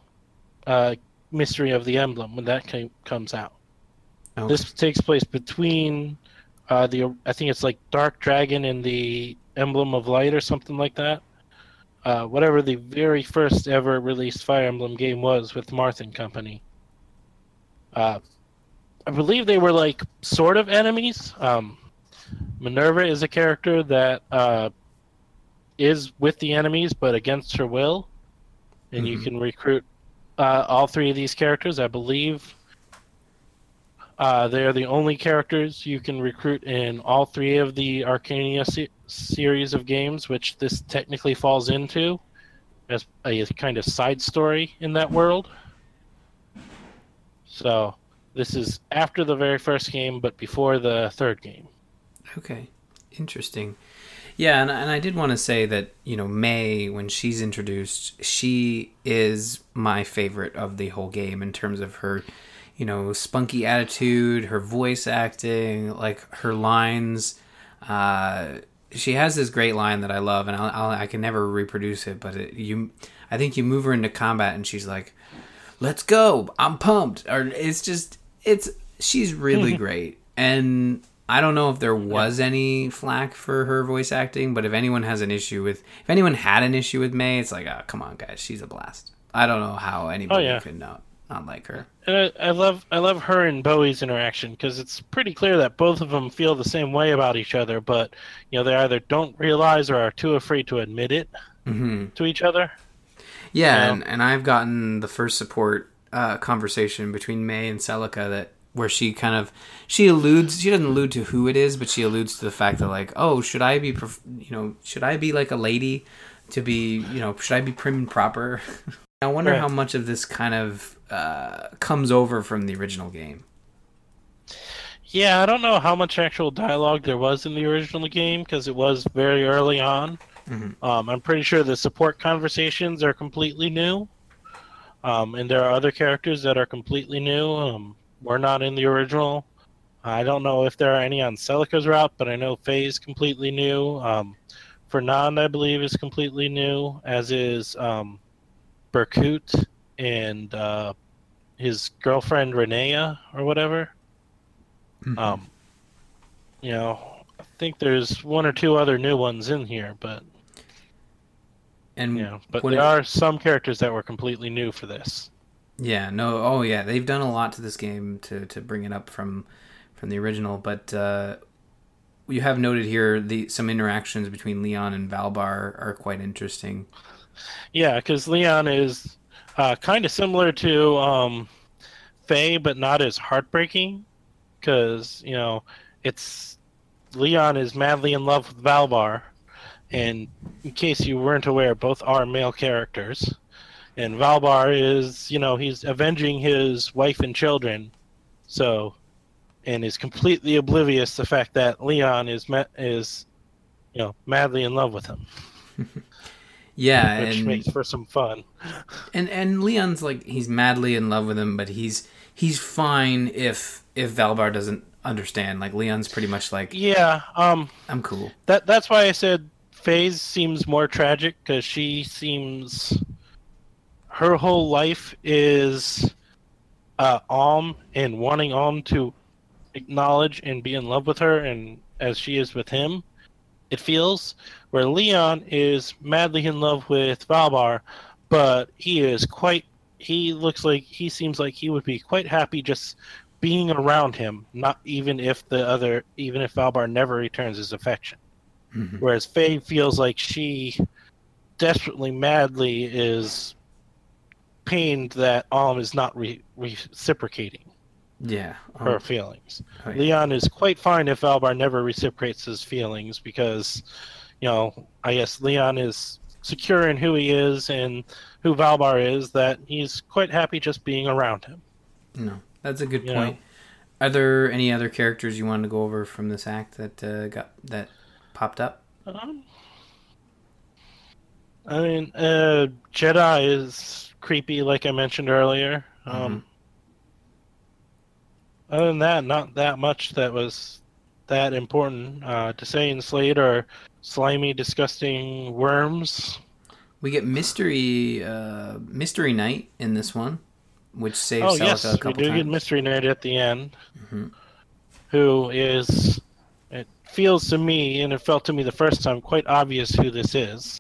uh, Mystery of the Emblem when that came, comes out. This takes place between uh, the I think it's like Dark Dragon and the Emblem of Light or something like that. Uh, whatever the very first ever released Fire Emblem game was with Marth and Company. Uh, I believe they were like sort of enemies. Um, Minerva is a character that uh, is with the enemies but against her will, and you Mhm. can recruit uh, all three of these characters. I believe uh, they're the only characters you can recruit in all three of the Archanea se- series of games, which this technically falls into as a kind of side story in that world. So this is after the very first game, but before the third game. Okay, interesting. Yeah, and, and I did want to say that you know Mae when she's introduced, she is my favorite of the whole game in terms of her, you know, spunky attitude, her voice acting, like her lines. Uh, she has this great line that I love, and I'll, I'll, I can never reproduce it. But it, you, I think you move her into combat, and she's like, "Let's go! I'm pumped!" Or it's just, it's she's really great, and I don't know if there was any flack for her voice acting, but if anyone has an issue with, if anyone had an issue with Mae, it's like, oh, come on, guys, she's a blast. I don't know how anybody yeah. could not not like her. And I, I love I love her and Boey's interaction because it's pretty clear that both of them feel the same way about each other, but you know they either don't realize or are too afraid to admit it hmm to each other. Yeah, Yeah. and, and I've gotten the first support uh, conversation between Mae and Celica that where she kind of she alludes she doesn't allude to who it is, but she alludes to the fact that like, oh, should I be you know should I be like a lady to be you know should I be prim and proper? I wonder Right. how much of this kind of uh, comes over from the original game. Yeah, I don't know how much actual dialogue there was in the original game because it was very early on. Mhm. Um, I'm pretty sure the support conversations are completely new, um, and there are other characters that are completely new. Um, we're not in the original. I don't know if there are any on Celica's route, but I know Faye is completely new. Um, Fernand, I believe, is completely new, as is um, Berkut and uh, his girlfriend Rinea or whatever. Um, you know, I think there's one or two other new ones in here, but and you know, but there it- are some characters that were completely new for this. Yeah, no, oh yeah, they've done a lot to this game to to bring it up from from the original, but uh, you have noted here the some interactions between Leon and Valbar are quite interesting. Yeah, because Leon is uh, kind of similar to um, Faye, but not as heartbreaking. Because you know, it's Leon is madly in love with Valbar, and in case you weren't aware, both are male characters. And Valbar is, you know, he's avenging his wife and children, so, and is completely oblivious to the fact that Leon is ma- is, you know, madly in love with him, Yeah, which and makes for some fun. and and Leon's like he's madly in love with him, but he's he's fine if if Valbar doesn't understand. Like Leon's pretty much like, Yeah, um, I'm cool. that that's why I said Faye seems more tragic because she seems her whole life is uh, Alm and wanting Alm to acknowledge and be in love with her, and as she is with him, it feels. Where Leon is madly in love with Valbar, but he is quite. He looks like he seems like he would be quite happy just being around him, not even if the other, even if Valbar never returns his affection. Mhm. Whereas Faye feels like she desperately, madly is pained that Alm is not re- reciprocating Yeah. her Um, feelings. oh, yeah. Leon is quite fine if Valbar never reciprocates his feelings because, you know, I guess Leon is secure in who he is and who Valbar is that he's quite happy just being around him. No, that's a good You point. Are there any other characters you wanted to go over from this act that uh, got that popped up? Um, I mean, uh, Jedah is creepy, like I mentioned earlier. Um, Other than that, not that much that was that important. Uh, say in Slayde are slimy, disgusting worms. We get mystery uh, mystery knight in this one, which saves oh Celica yes, a we do times. get Mystery Knight at the end, Mhm. who is. It feels to me, and it felt to me the first time, quite obvious who this is.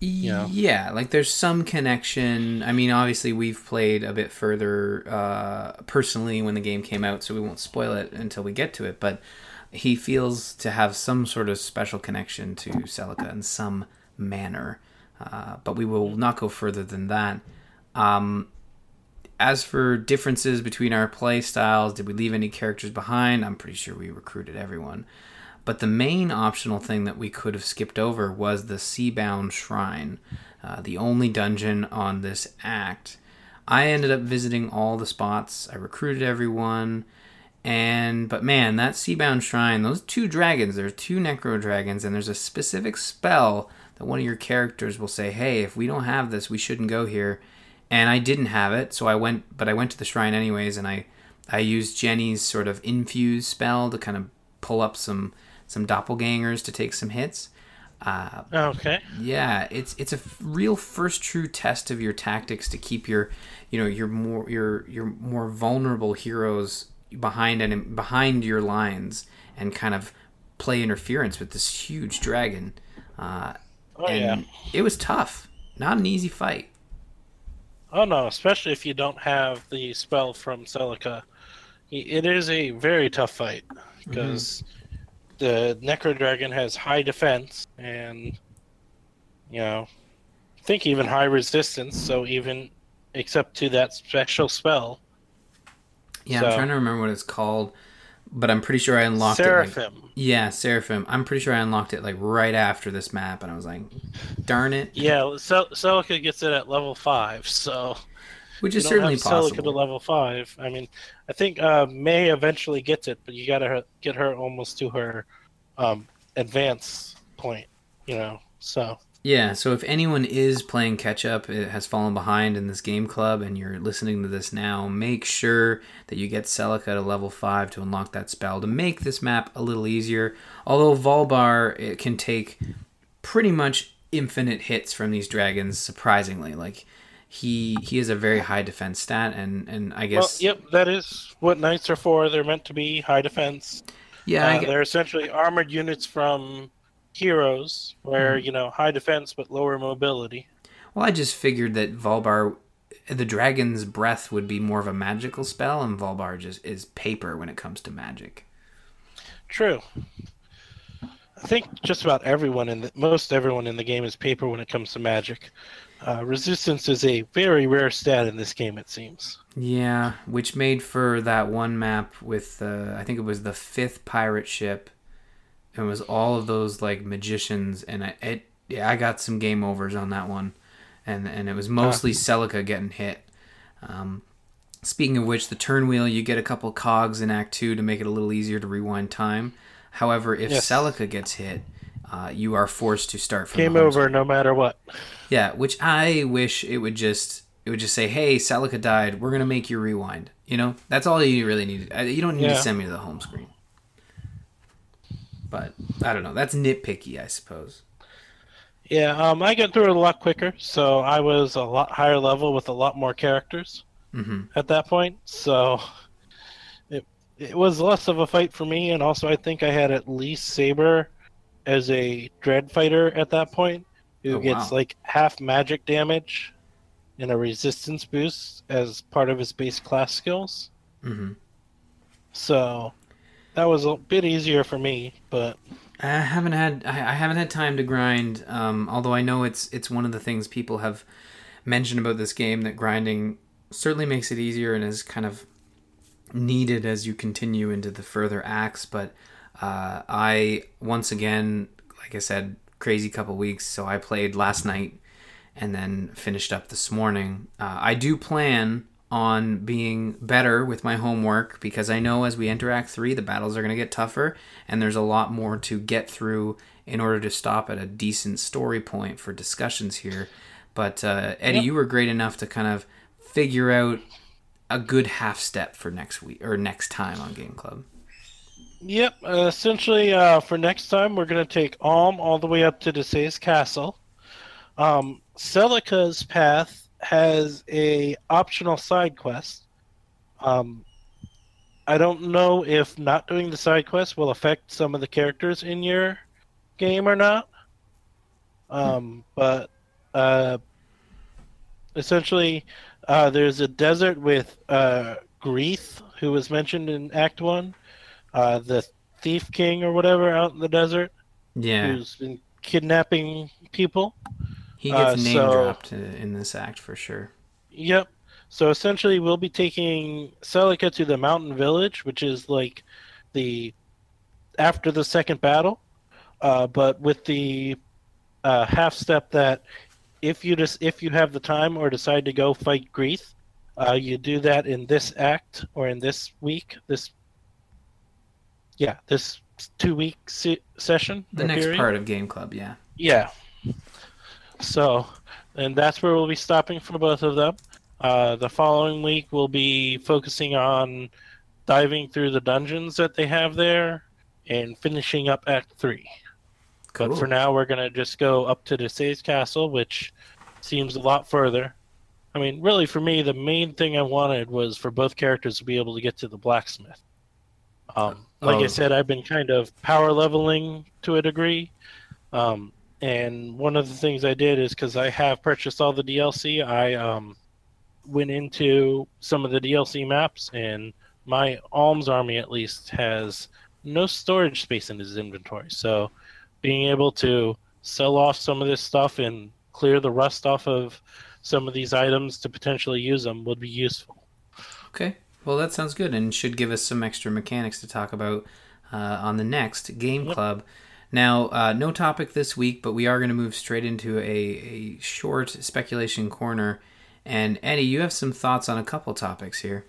Yeah. Yeah, like there's some connection. I mean, obviously we've played a bit further uh, personally when the game came out, so we won't spoil it until we get to it. But he feels to have some sort of special connection to Celica in some manner. Uh, but we will not go further than that. Um, as for differences between our play styles, did we leave any characters behind? I'm pretty sure we recruited everyone. But the main optional thing that we could have skipped over was the Seabound Shrine, uh, the only dungeon on this act. I ended up visiting all the spots. I recruited everyone, and but man, that Seabound Shrine, those two dragons, there's two Necro dragons, and there's a specific spell that one of your characters will say, "Hey, if we don't have this, we shouldn't go here." And I didn't have it, so I went, but I went to the shrine anyways, and I I used Genny's sort of infuse spell to kind of pull up some some doppelgangers to take some hits. Uh, Okay. yeah, it's it's a f- real first true test of your tactics to keep your, you know, your more your your more vulnerable heroes behind and behind your lines and kind of play interference with this huge dragon. Uh, Oh and yeah. it was tough, not an easy fight. Oh no, especially if you don't have the spell from Celica. It is a very tough fight because the Necro Dragon has high defense and, you know, I think even high resistance. So even except to that special spell, Yeah, I'm trying to remember what it's called, but I'm pretty sure I unlocked it. like- Seraphim. Yeah, Seraphim. I'm pretty sure I unlocked it like right after this map, and I was like, "Darn it!" Yeah, Celica gets it at level five, so Which is certainly have Celica to level five. I mean, I think uh, Mae eventually gets it, but you got to get her almost to her um, advance point, you know. So Yeah. So if anyone is playing catch up, it has fallen behind in this game club, and you're listening to this now, make sure that you get Celica to level five to unlock that spell to make this map a little easier. Although Valbar it can take pretty much infinite hits from these dragons, surprisingly. Like he he has a very high defense stat, and and I well, guess yep, that is what knights are for. They're meant to be high defense. yeah, Uh, they're essentially armored units from heroes, where Mm-hmm. you know high defense but lower mobility. Well, I just figured that Valbar, the dragon's breath would be more of a magical spell, and Valbar just is paper when it comes to magic. True. I think just about everyone in the, most everyone in the game is paper when it comes to magic. Uh, resistance is a very rare stat in this game, it seems. Yeah, which made for that one map with uh, I think it was the fifth pirate ship. It was all of those like magicians, and I it yeah I got some game overs on that one, and and it was mostly Celica getting hit. Um, speaking of which, the turn wheel you get a couple cogs in Act Two to make it a little easier to rewind time. However, if Yes. Celica gets hit, uh, you are forced to start from Game over no matter what. Yeah, which I wish it would just it would just say, "Hey, Celica died. We're gonna make you rewind." You know, that's all you really need. Uh, You don't need Yeah. to send me to the home screen. But I don't know. That's nitpicky, I suppose. Yeah, um, I got through it a lot quicker, so I was a lot higher level with a lot more characters hmm at that point. So it it was less of a fight for me, and also I think I had at least Saber as a dread fighter at that point, who Oh, gets wow. like half magic damage and a resistance boost as part of his base class skills. hmm So that was a bit easier for me, but I haven't had I I haven't had time to grind. Um, although I know it's it's one of the things people have mentioned about this game that grinding certainly makes it easier and is kind of needed as you continue into the further acts. But uh, I once again, like I said, crazy couple weeks. So I played last night and then finished up this morning. Uh, I do plan on being better with my homework because I know as we enter Act 3, the battles are going to get tougher and there's a lot more to get through in order to stop at a decent story point for discussions here. But uh, Eddie, Yep. you were great enough to kind of figure out a good half step for next week or next time on Game Club. Yep. Uh, essentially, uh, for next time, we're going to take Alm all the way up to Desaix's castle. Um, Celica's path has a optional side quest. Um, I don't know if not doing the side quest will affect some of the characters in your game or not. Um, but uh, essentially, uh, there's a desert with uh, Grieth, who was mentioned in Act One uh, the thief king or whatever out in the desert Yeah, who's been kidnapping people. he gets uh, name so- dropped uh, in this act for sure. Yep. So essentially, we'll be taking Celica to the mountain village, which is like the after the second battle, uh, but with the uh, half step that if you just if you have the time or decide to go fight Grieth, uh, you do that in this act or in this week. This yeah, this two week se- session. The next period. part of Game Club, yeah. Yeah. So, and that's where we'll be stopping for both of them. Uh, the following week, we'll be focusing on diving through the dungeons that they have there and finishing up Act 3. Cool. But for now, we're going to just go up to Desaix's castle, which seems a lot further. I mean, really, for me, the main thing I wanted was for both characters to be able to get to the blacksmith. Um, like Oh. I said, I've been kind of power leveling to a degree. Um, and one of the things I did is because I have purchased all the DLC, I um, went into some of the DLC maps, and my Alm's army at least has no storage space in his inventory. So being able to sell off some of this stuff and clear the rust off of some of these items to potentially use them would be useful. Okay. Well, that sounds good and should give us some extra mechanics to talk about uh, on the next Game Yep. Club. Now, uh, no topic this week, but we are going to move straight into a, a short speculation corner. And Eddie, you have some thoughts on a couple topics here.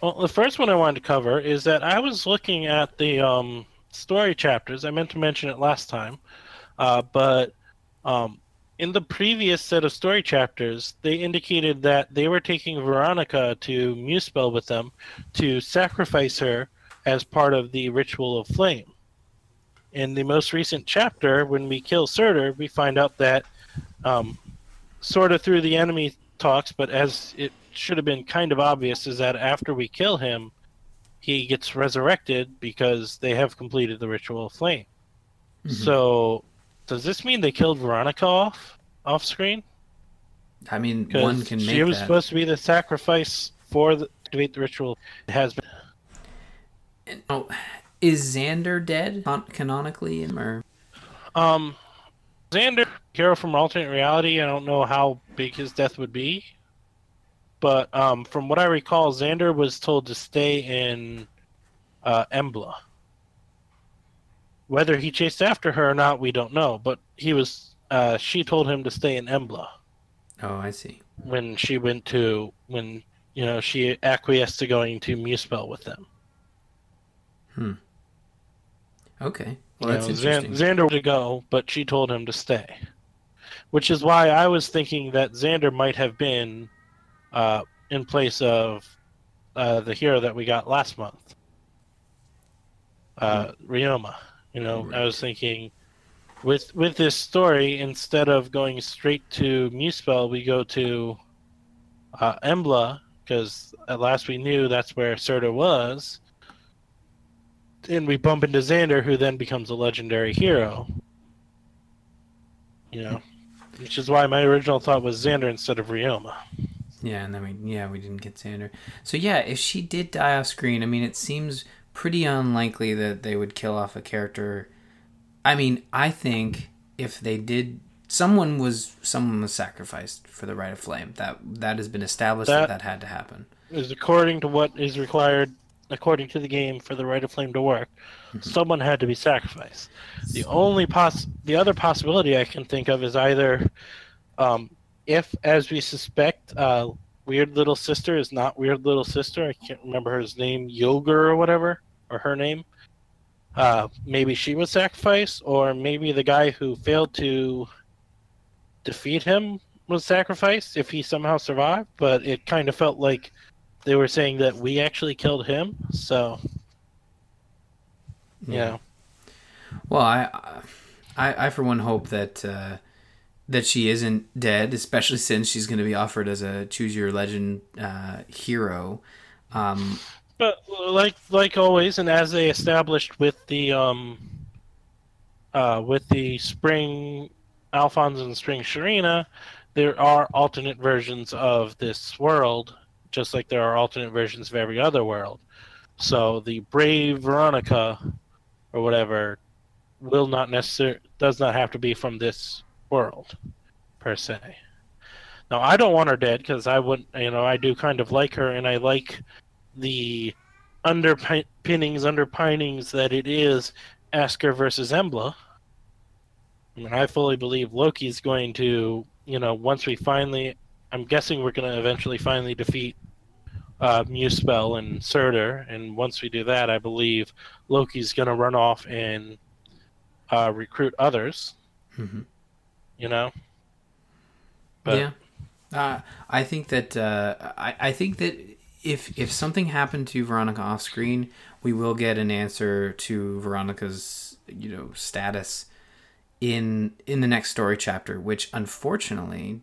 Well, the first one I wanted to cover is that I was looking at the um, story chapters. I meant to mention it last time, uh, but um, in the previous set of story chapters, they indicated that they were taking Veronica to Múspell with them to sacrifice her as part of the ritual of flame. In the most recent chapter, when we kill Surtr, we find out that, um, sort of through the enemy talks, but as it should have been kind of obvious, is that after we kill him, he gets resurrected because they have completed the ritual of flame. Mhm. So, does this mean they killed Veronica off off screen? I mean, one can make she was that. supposed to be the sacrifice for the activate the ritual. It has been. And- oh, is Xander dead canonically? Or Um, Xander, hero from alternate reality. I don't know how big his death would be, but um, from what I recall, Xander was told to stay in uh, Embla. Whether he chased after her or not, we don't know. But he was. Uh, she told him to stay in Embla oh, I see. when she went to when you know she acquiesced to going to Múspell with them. Hmm. Okay. You Well, that's know, interesting. Xander wanted to go, but she told him to stay. which is why I was thinking that Xander might have been uh, in place of uh, the hero that we got last month, uh, Ryoma. You know, I was thinking with with this story, instead of going straight to Múspell, we go to uh, Embla because at last we knew that's where Surtr was, and we bump into Xander, who then becomes a legendary hero. You know, which is why my original thought was Xander instead of Ryoma. Yeah, and then we yeah we didn't get Xander. So yeah, if she did die off screen, I mean, it seems pretty unlikely that they would kill off a character. I mean, I think if they did, someone was someone was sacrificed for the Rite of Flame. That that has been established that that, that had to happen. Is according to what is required according to the game for the Rite of Flame to work. Mm-hmm. Someone had to be sacrificed. The only poss the other possibility I can think of is either um, if, as we suspect, uh, Weird Little Sister is not Weird Little Sister. I can't remember his name, Yogur or whatever, or her name. Uh, maybe she was sacrificed, or maybe the guy who failed to defeat him was sacrificed if he somehow survived. But it kind of felt like they were saying that we actually killed him. So, yeah. Well, I, I, I for one hope that uh, that she isn't dead, especially since she's going to be offered as a choose your legend uh, hero. Um, but like like always, and as they established with the um, uh, with the spring Alphonse and spring Sharena, there are alternate versions of this world, just like there are alternate versions of every other world. So the brave Veronica, or whatever, will not necessarily does not have to be from this world, per se. Now, I don't want her dead because I would, you know, I do kind of like her, and I like the underpinnings, underpinings that it is Askr versus Embla. I mean, I fully believe Loki's going to, you know, once we finally, I'm guessing we're going to eventually finally defeat uh, Múspell and Surtr, and once we do that, I believe Loki's going to run off and uh, recruit others. Mm-hmm you know. But, yeah, uh, I think that uh, I, I think that if if something happened to Veronica off screen, we will get an answer to Veronica's you know status in in the next story chapter. Which unfortunately,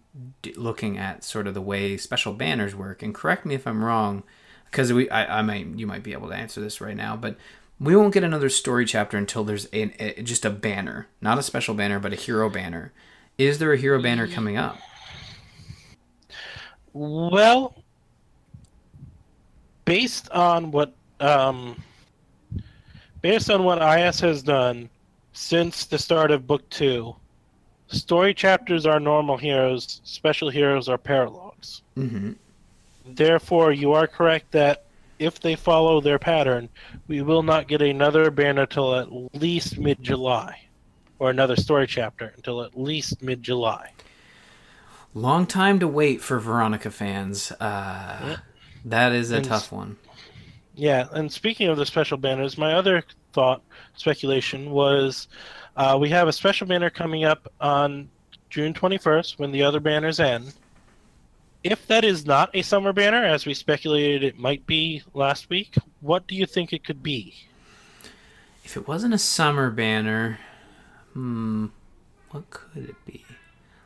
looking at sort of the way special banners work, and correct me if I'm wrong, because we I, I might you might be able to answer this right now, but we won't get another story chapter until there's a, a, just a banner, not a special banner, but a hero banner. Is there a hero banner coming up? Well, based on what um, based on what IS has done since the start of book two, story chapters are normal heroes, special heroes are paralogs. Mm-hmm. Therefore, you are correct that if they follow their pattern, we will not get another banner till at least mid July or another story chapter until at least mid July. Long time to wait for Veronica fans. Uh, yeah. That is a and, tough one. Yeah, and speaking of the special banners, my other thought, speculation, was uh, we have a special banner coming up on June 21st when the other banners end. If that is not a summer banner, as we speculated it might be last week, what do you think it could be? If it wasn't a summer banner, Hmm, what could it be?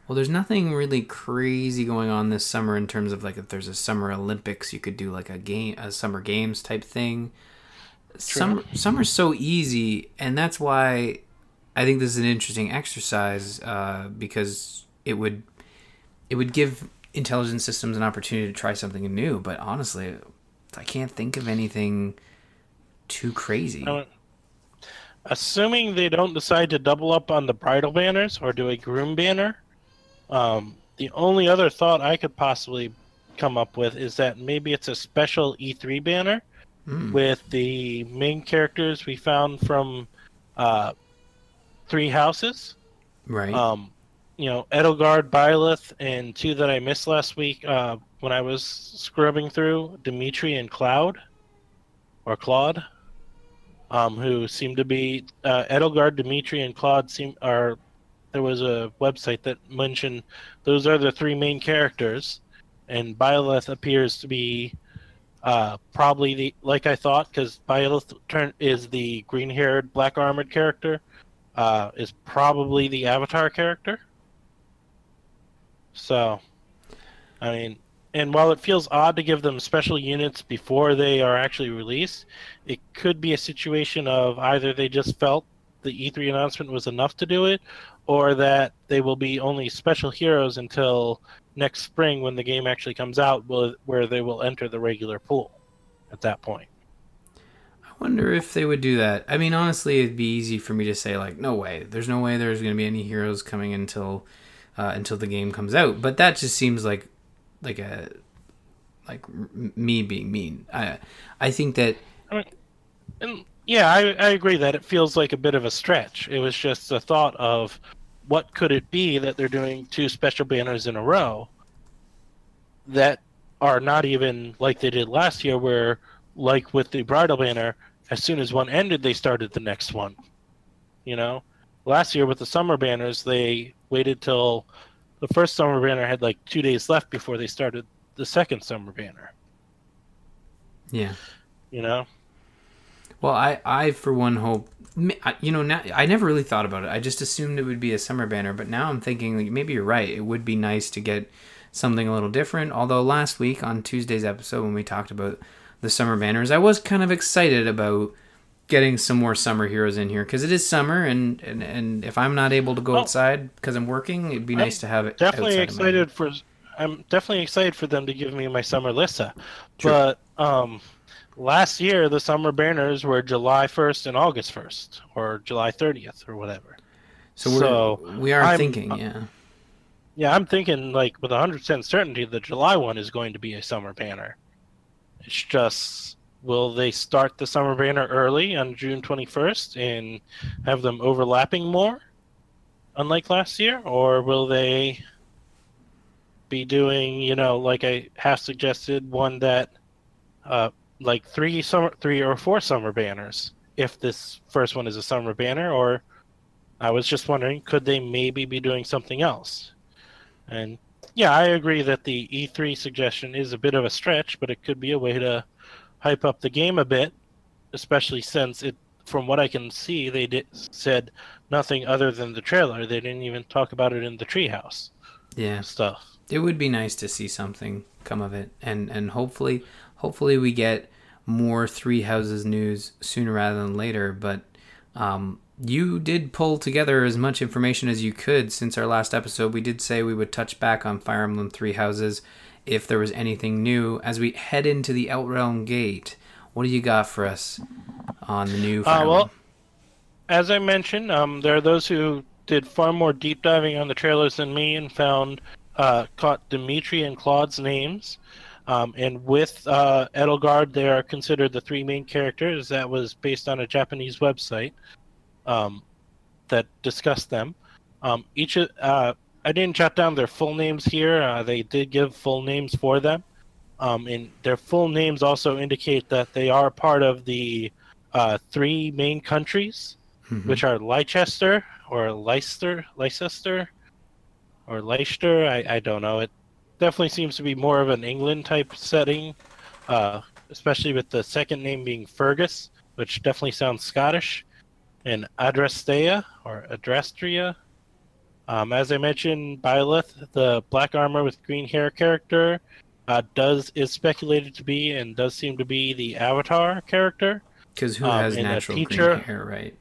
Well, there's nothing really crazy going on this summer in terms of like if there's a summer Olympics, you could do like a game, a summer games type thing. True. Summer, summer's so easy, and that's why I think this is an interesting exercise uh, because it would it would give intelligence systems an opportunity to try something new. But honestly, I can't think of anything too crazy assuming they don't decide to double up on the bridal banners or do a groom banner, um, the only other thought I could possibly come up with is that maybe it's a special E3 banner mm. with the main characters we found from uh, Three Houses. Right. Um, you know, Edelgard, Byleth, and two that I missed last week uh, when I was scrubbing through Dimitri and Cloud, or Claude um, who seem to be uh, Edelgard, Dimitri, and Claude seem are there was a website that mentioned those are the three main characters, and Byleth appears to be uh, probably the like I thought because Byleth turn is the green-haired, black-armored character, uh, is probably the Avatar character. So, I mean, and while it feels odd to give them special units before they are actually released, it could be a situation of either they just felt the E3 announcement was enough to do it, or that they will be only special heroes until next spring when the game actually comes out, where they will enter the regular pool at that point. I wonder if they would do that. I mean, honestly, it'd be easy for me to say like, no way. There's no way there's going to be any heroes coming until uh, until the game comes out. But that just seems like like a like me being mean. I I think that. I mean, and yeah, I I agree that it feels like a bit of a stretch. It was just a thought of what could it be that they're doing two special banners in a row that are not even like they did last year, where like with the bridal banner, as soon as one ended, they started the next one. You know, last year with the summer banners, they waited till the first summer banner had like two days left before they started the second summer banner. Yeah. You know? Well, I, I for one hope, you know, now, I never really thought about it. I just assumed it would be a summer banner, but now I'm thinking like, maybe you're right. It would be nice to get something a little different. Although last week on Tuesday's episode, when we talked about the summer banners, I was kind of excited about getting some more summer heroes in here because it is summer, and, and and if I'm not able to go well, outside because I'm working, it'd be I'm nice to have it. Definitely excited for I'm definitely excited for them to give me my summer Lissa. True. But um, last year the summer banners were July 1st and August 1st, or July 30th, or whatever. So we're, so we are I'm, thinking, uh, yeah. Yeah, I'm thinking like with 100% certainty the July one is going to be a summer banner. It's just will they start the summer banner early on June 21st and have them overlapping more, unlike last year, or will they be doing, you know, like I have suggested, one that, uh, like three summer, three or four summer banners. If this first one is a summer banner, or I was just wondering, could they maybe be doing something else? And yeah, I agree that the E3 suggestion is a bit of a stretch, but it could be a way to hype up the game a bit, especially since it, from what I can see, they did, said nothing other than the trailer. They didn't even talk about it in the treehouse. Yeah, stuff it would be nice to see something come of it, and and hopefully, hopefully we get more Three Houses news sooner rather than later. But um, you did pull together as much information as you could since our last episode. We did say we would touch back on Fire Emblem Three Houses if there was anything new as we head into the Outrealm Gate. What do you got for us on the new? Uh, well, as I mentioned, um, there are those who did far more deep diving on the trailers than me and found uh, caught Dimitri and Claude's names. Um, and with uh, Edelgard, they are considered the three main characters. That was based on a Japanese website um, that discussed them. Um, each, uh, I didn't jot down their full names here. Uh, they did give full names for them, um, and their full names also indicate that they are part of the uh, three main countries, mm-hmm. which are Leicester or Leicester, Leicester, or Leicester. I, I don't know. It definitely seems to be more of an England type setting, uh, especially with the second name being Faerghus, which definitely sounds Scottish, and Adrastea or Adrastria. Um, as I mentioned, Byleth, the black armor with green hair character, uh, does is speculated to be and does seem to be the Avatar character. Because who um, has natural green hair, right?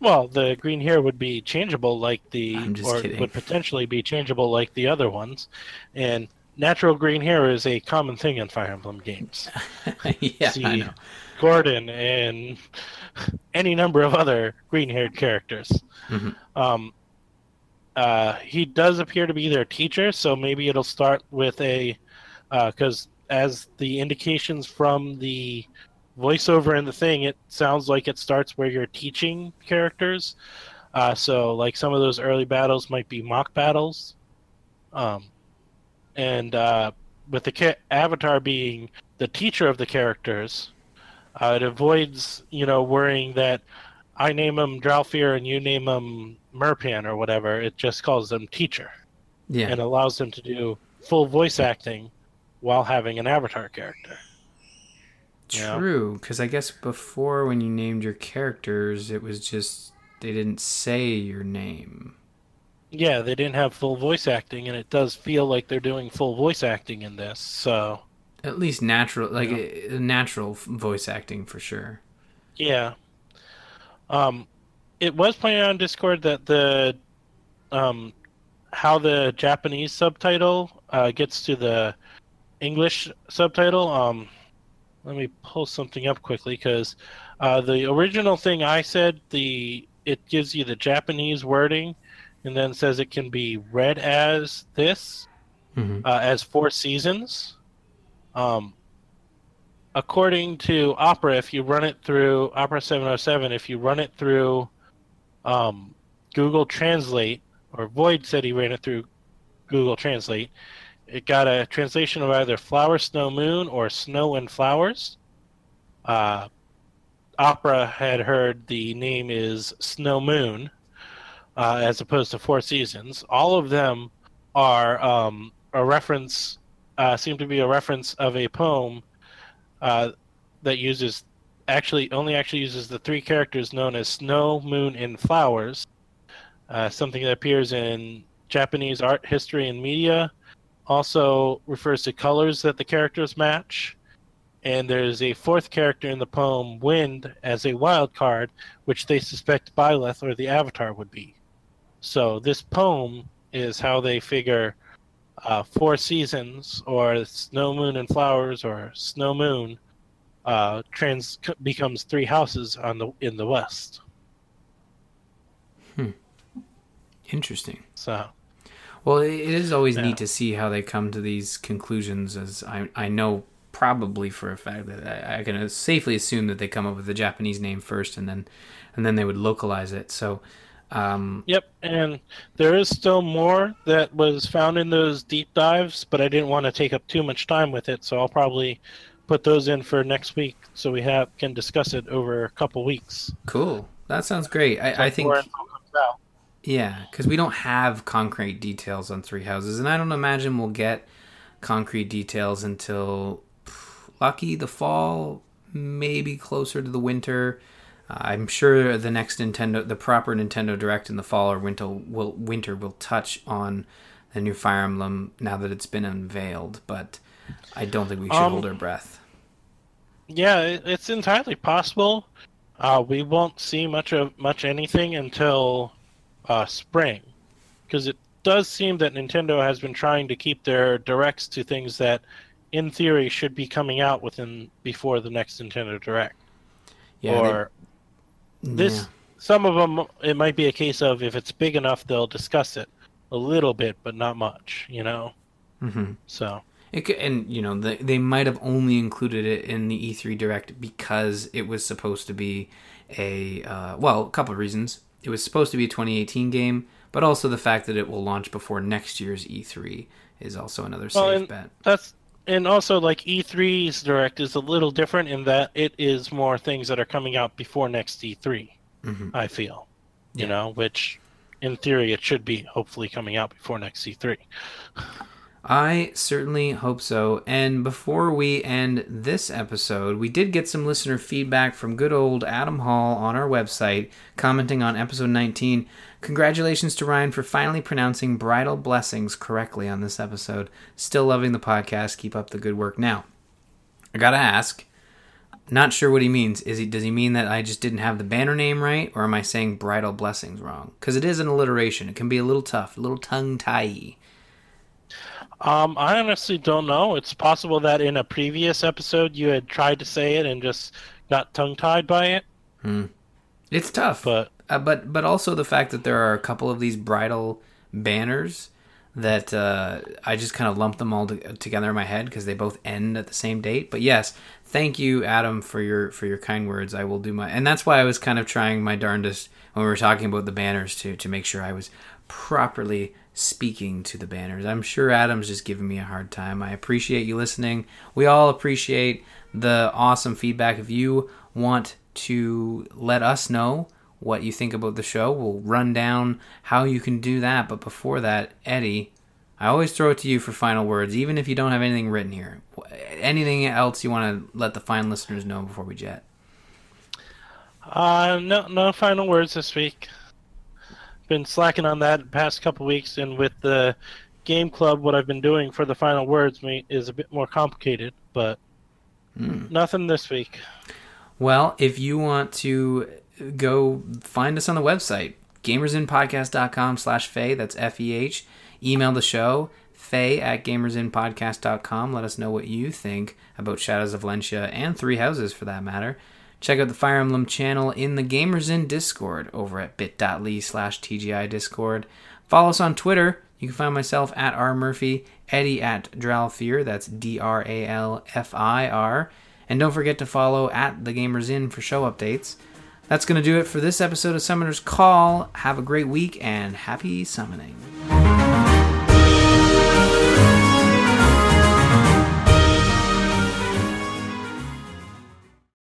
Well, the green hair would be changeable like the, or kidding. would potentially be changeable like the other ones, and natural green hair is a common thing in Fire Emblem games. yeah, See I know. Gordon and any number of other green-haired characters. Mm-hmm. Um, uh, he does appear to be their teacher, so maybe it'll start with a because uh, as the indications from the voiceover in the thing, it sounds like it starts where you're teaching characters. Uh, so, like some of those early battles might be mock battles. Um, and uh, with the ca- avatar being the teacher of the characters, uh, it avoids you know worrying that I name him Dralfir and you name him Merpan or whatever, it just calls them teacher Yeah. and allows them to do full voice acting while having an avatar character. True, because I guess before when you named your characters, it was just they didn't say your name. Yeah, they didn't have full voice acting, and it does feel like they're doing full voice acting in this. So, At least natural, like uh, natural voice acting for sure. yeah. Um, it was pointed out on Discord that the, um, how the Japanese subtitle uh, gets to the English subtitle. Um, let me pull something up quickly because uh, the original thing I said the it gives you the Japanese wording, and then says it can be read as this. hmm uh, as four seasons. Um, according to Opera, if you run it through Opera 707, if you run it through um, Google Translate, or Void said he ran it through Google Translate, it got a translation of either Flower, Snow, Moon or Snow and Flowers. Uh, Opera had heard the name is Snow Moon, uh, as opposed to Four Seasons. All of them are um, a reference, uh, seem to be a reference of a poem uh, that uses actually only actually uses the three characters known as Snow, Moon, and Flowers. Uh, something that appears in Japanese art history and media. Also refers to colors that the characters match. And there's a fourth character in the poem, Wind, as a wild card, which they suspect Byleth or the Avatar would be. So this poem is how they figure uh, four seasons, or Snow, Moon, and Flowers, or Snow Moon, uh, trans becomes three houses on the in the west. Hmm. Interesting. So Well, it it is always Yeah. neat to see how they come to these conclusions. As I, I know probably for a fact that I, I can safely assume that they come up with the Japanese name first, and then and then they would localize it. So, um, Yep, and there is still more that was found in those deep dives, but I didn't want to take up too much time with it, so I'll probably put those in for next week so we have can discuss it over a couple weeks. cool. That sounds great. I, I think Before info comes out. Yeah, because we don't have concrete details on Three Houses, and I don't imagine we'll get concrete details until pff, lucky the fall, maybe closer to the winter. Uh, I'm sure the next Nintendo, the proper Nintendo Direct in the fall or winter will winter will touch on the new Fire Emblem now that it's been unveiled, but I don't think we should Um, hold our breath. Yeah, it's entirely possible. Uh, we won't see much of much anything until uh, spring, because it does seem that Nintendo has been trying to keep their directs to things that, in theory, should be coming out within before the next Nintendo Direct. Yeah, they- or this, yeah. some of them, it might be a case of if it's big enough, they'll discuss it a little bit, but not much. You know, Mm-hmm. so. It and you know they, they might have only included it in the E3 Direct because it was supposed to be a uh, well, a couple of reasons. It was supposed to be a 2018 game, but also the fact that it will launch before next year's E3 is also another safe Well, bet. That's and also like E3's direct is a little different in that it is more things that are coming out before next E3. Mhm. I feel, you know, which in theory it should be hopefully coming out before next E3. I certainly hope so. And before we end this episode, we did get some listener feedback from good old Adam Hall on our website, commenting on episode 19. Congratulations to Ryan for finally pronouncing bridal blessings correctly on this episode. Still loving the podcast. Keep up the good work. Now, I gotta ask. Not sure what he means. Is he does he mean that I just didn't have the banner name right, or am I saying bridal blessings wrong? Because it is an alliteration. It can be a little tough, a little tongue tie. Um, I honestly don't know. It's possible that in a previous episode you had tried to say it and just got tongue tied by it, Hmm. It's tough, but uh, but but also the fact that there are a couple of these bridal banners that uh, I just kind of lump them all to- together in my head because they both end at the same date. But yes, thank you, Adam, for your for your kind words. I will do my, and that's why I was kind of trying my darndest when we were talking about the banners to to make sure I was properly speaking to the banners. I'm sure Adam's just giving me a hard time. I appreciate you listening. We all appreciate the awesome feedback. If you want to let us know what you think about the show. We'll run down how you can do that. But before that, Eddie, I always throw it to you for final words, even if you don't have anything written here. Anything else you want to let the fine listeners know before we jet? Uh, no, no final words this week. Been slacking on that the past couple weeks, and with the game club, what I've been doing for the final words is a bit more complicated, but mm. nothing this week. Well, if you want to go find us on the website, gamersinpodcast.com slash Feh, that's F-E-H. Email the show, Feh at gamersinpodcast.com. Let us know what you think about Shadows of Valencia and Three Houses for that matter. Check out the Fire Emblem channel in the Gamers' Inn Discord over at bit.ly slash TGI Discord. Follow us on Twitter. You can find myself at R Murphy, Eddie at Dralfir, that's D R A L F I R. And don't forget to follow at the Gamers' Inn for show updates. That's going to do it for this episode of Summoner's Call. Have a great week and happy summoning.